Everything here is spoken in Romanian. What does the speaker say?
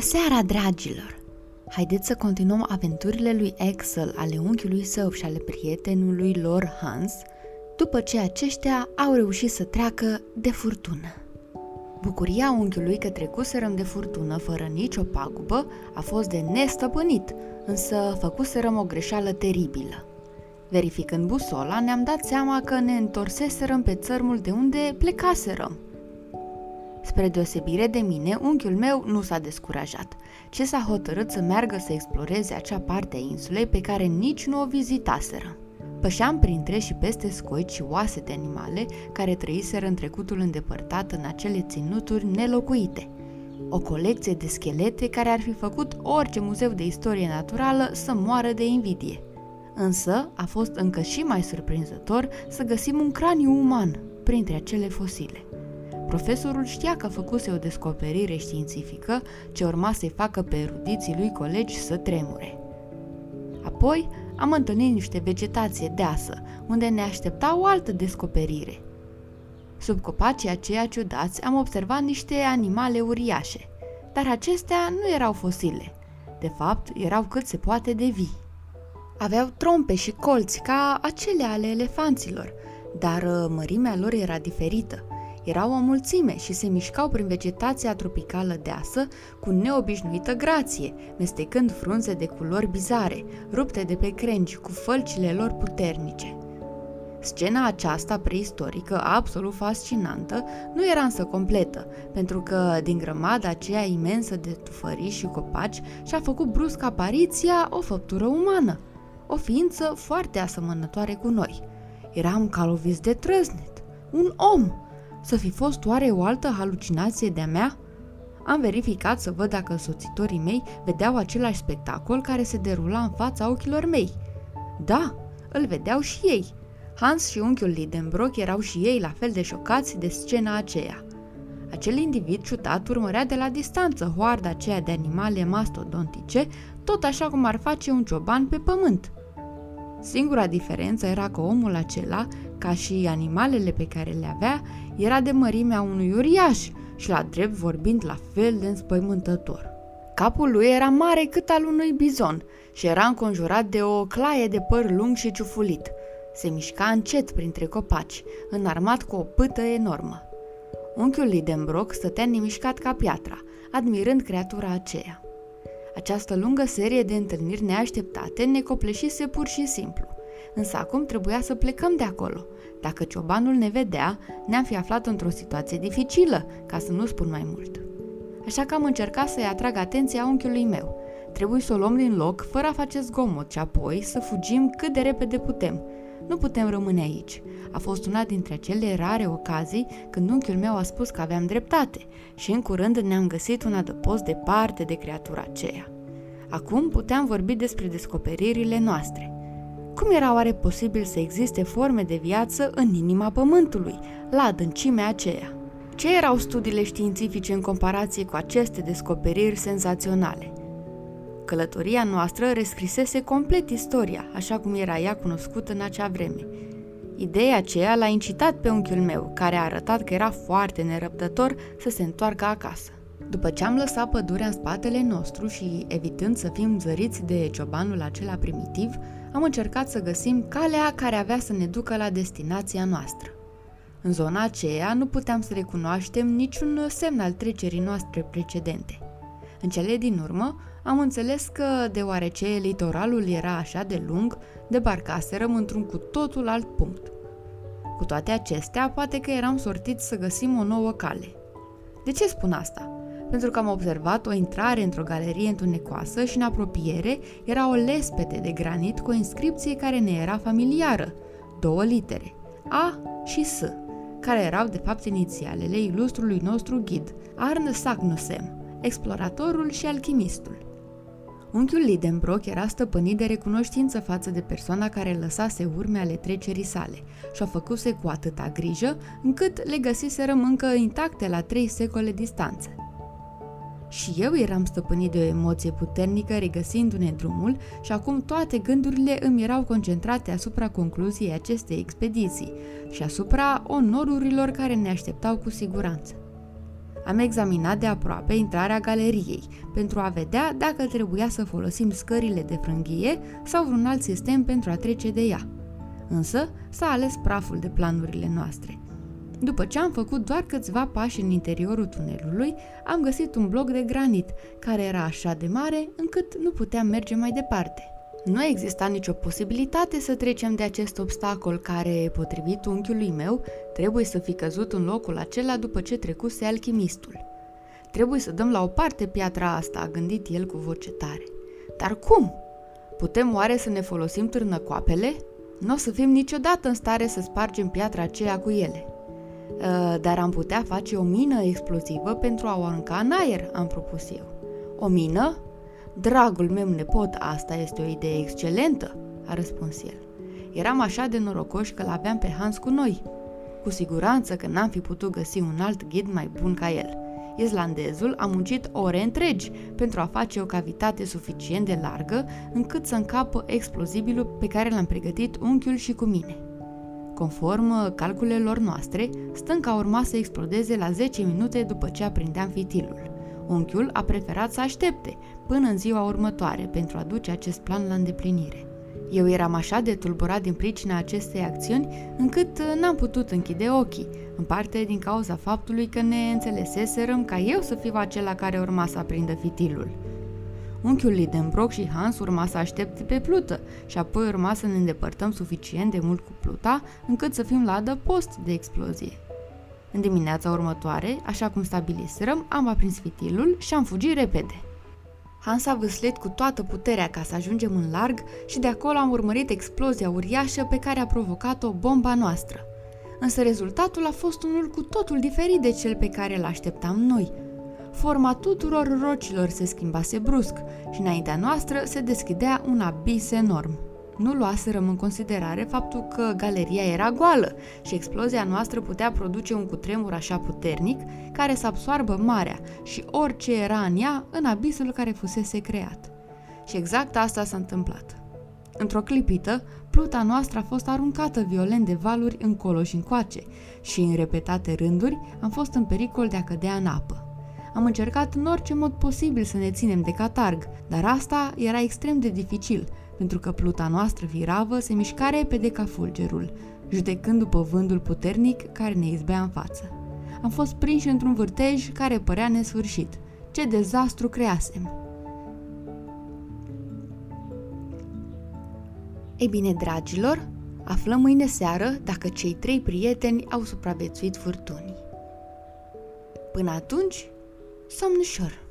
seara, dragilor! Haideți să continuăm aventurile lui Axel, ale unchiului său și ale prietenului lor Hans, după ce aceștia au reușit să treacă de furtună. Bucuria unchiului că trecuserăm de furtună fără nicio pagubă a fost de nestăpânit, însă făcuserăm o greșeală teribilă. Verificând busola, ne-am dat seama că ne întorseserăm pe țărmul de unde plecaserăm – Spre deosebire de mine, unchiul meu nu s-a descurajat, ci s-a hotărât să meargă să exploreze acea parte a insulei pe care nici nu o vizitaseră. Pășeam printre și peste scoici și oase de animale care trăiseră în trecutul îndepărtat în acele ținuturi nelocuite. O colecție de schelete care ar fi făcut orice muzeu de istorie naturală să moară de invidie. Însă a fost încă și mai surprinzător să găsim un craniu uman printre acele fosile. Profesorul știa că făcuse o descoperire științifică ce urma să-i facă pe erudiții lui colegi să tremure. Apoi am întâlnit niște vegetație deasă, unde ne aștepta o altă descoperire. Sub copacii aceia ciudați am observat niște animale uriașe, dar acestea nu erau fosile. De fapt, erau cât se poate de vii. Aveau trompe și colți ca acele ale elefanților, dar uh, mărimea lor era diferită – erau o mulțime și se mișcau prin vegetația tropicală deasă cu neobișnuită grație, mestecând frunze de culori bizare, rupte de pe crengi cu fălcile lor puternice. Scena aceasta preistorică, absolut fascinantă, nu era însă completă, pentru că din grămada aceea imensă de tufării și copaci și-a făcut brusc apariția o făptură umană, o ființă foarte asemănătoare cu noi. Eram calovis de trăznet, un om, să fi fost oare o altă halucinație de-a mea? Am verificat să văd dacă soțitorii mei vedeau același spectacol care se derula în fața ochilor mei. Da, îl vedeau și ei. Hans și unchiul Lidenbrock erau și ei la fel de șocați de scena aceea. Acel individ ciudat urmărea de la distanță hoarda aceea de animale mastodontice, tot așa cum ar face un cioban pe pământ. Singura diferență era că omul acela ca și animalele pe care le avea, era de mărimea unui uriaș și la drept vorbind la fel de înspăimântător. Capul lui era mare cât al unui bizon și era înconjurat de o claie de păr lung și ciufulit. Se mișca încet printre copaci, înarmat cu o pâtă enormă. Unchiul Lidenbrock stătea nemișcat ca piatra, admirând creatura aceea. Această lungă serie de întâlniri neașteptate ne copleșise pur și simplu – însă acum trebuia să plecăm de acolo. Dacă ciobanul ne vedea, ne-am fi aflat într-o situație dificilă, ca să nu spun mai mult. Așa că am încercat să-i atrag atenția unchiului meu. Trebuie să o luăm din loc, fără a face zgomot, și apoi să fugim cât de repede putem. Nu putem rămâne aici. A fost una dintre acele rare ocazii când unchiul meu a spus că aveam dreptate și în curând ne-am găsit un adăpost departe de creatura aceea. Acum puteam vorbi despre descoperirile noastre – cum era oare posibil să existe forme de viață în inima Pământului, la adâncimea aceea? Ce erau studiile științifice în comparație cu aceste descoperiri senzaționale? Călătoria noastră rescrisese complet istoria, așa cum era ea cunoscută în acea vreme. Ideea aceea l-a incitat pe unchiul meu, care a arătat că era foarte nerăbdător să se întoarcă acasă. După ce am lăsat pădurea în spatele nostru și evitând să fim zăriți de ciobanul acela primitiv, am încercat să găsim calea care avea să ne ducă la destinația noastră. În zona aceea nu puteam să recunoaștem niciun semn al trecerii noastre precedente. În cele din urmă, am înțeles că, deoarece litoralul era așa de lung, debarcaserăm într-un cu totul alt punct. Cu toate acestea, poate că eram sortiți să găsim o nouă cale. De ce spun asta? Pentru că am observat o intrare într-o galerie întunecoasă și în apropiere era o lespede de granit cu o inscripție care ne era familiară, două litere, A și S, care erau de fapt inițialele ilustrului nostru ghid, Arne Sagnusem, exploratorul și alchimistul. Unchiul Lidenbrock era stăpânit de recunoștință față de persoana care lăsase urme ale trecerii sale și o făcuse cu atâta grijă încât le găsiserăm încă intacte la trei secole distanță. Și eu eram stăpânit de o emoție puternică regăsindu-ne drumul și acum toate gândurile îmi erau concentrate asupra concluziei acestei expediții și asupra onorurilor care ne așteptau cu siguranță. Am examinat de aproape intrarea galeriei pentru a vedea dacă trebuia să folosim scările de frânghie sau vreun alt sistem pentru a trece de ea. Însă s-a ales praful de planurile noastre. După ce am făcut doar câțiva pași în interiorul tunelului, am găsit un bloc de granit, care era așa de mare încât nu puteam merge mai departe. Nu exista nicio posibilitate să trecem de acest obstacol care, potrivit unchiului meu, trebuie să fi căzut în locul acela după ce trecuse alchimistul. Trebuie să dăm la o parte piatra asta, a gândit el cu voce tare. Dar cum? Putem oare să ne folosim târnăcoapele? Nu o să fim niciodată în stare să spargem piatra aceea cu ele. Uh, dar am putea face o mină explozivă pentru a o arunca în aer, am propus eu. O mină? Dragul meu nepot, asta este o idee excelentă, a răspuns el. Eram așa de norocoși că l-aveam pe Hans cu noi. Cu siguranță că n-am fi putut găsi un alt ghid mai bun ca el. Islandezul a muncit ore întregi pentru a face o cavitate suficient de largă încât să încapă explozibilul pe care l-am pregătit unchiul și cu mine. Conform calculelor noastre, stânca urma să explodeze la 10 minute după ce aprindeam fitilul. Unchiul a preferat să aștepte până în ziua următoare pentru a duce acest plan la îndeplinire. Eu eram așa de tulburat din pricina acestei acțiuni încât n-am putut închide ochii, în parte din cauza faptului că ne înțeleseserăm ca eu să fiu acela care urma să aprindă fitilul. Unchiul Lidenbrock și Hans urma să aștepte pe plută și apoi urma să ne îndepărtăm suficient de mult cu pluta încât să fim la adăpost de explozie. În dimineața următoare, așa cum stabiliserăm, am aprins fitilul și am fugit repede. Hans a vâslit cu toată puterea ca să ajungem în larg și de acolo am urmărit explozia uriașă pe care a provocat-o bomba noastră. Însă rezultatul a fost unul cu totul diferit de cel pe care îl așteptam noi. Forma tuturor rocilor se schimbase brusc și înaintea noastră se deschidea un abis enorm nu luaserăm în considerare faptul că galeria era goală și explozia noastră putea produce un cutremur așa puternic care să absoarbă marea și orice era în ea în abisul care fusese creat. Și exact asta s-a întâmplat. Într-o clipită, pluta noastră a fost aruncată violent de valuri încolo și încoace și în repetate rânduri am fost în pericol de a cădea în apă. Am încercat în orice mod posibil să ne ținem de catarg, dar asta era extrem de dificil, pentru că pluta noastră viravă se mișca repede ca fulgerul, judecând după vântul puternic care ne izbea în față. Am fost prinși într-un vârtej care părea nesfârșit. Ce dezastru creasem! Ei bine, dragilor, aflăm mâine seară dacă cei trei prieteni au supraviețuit furtunii. Până atunci, somn ușor!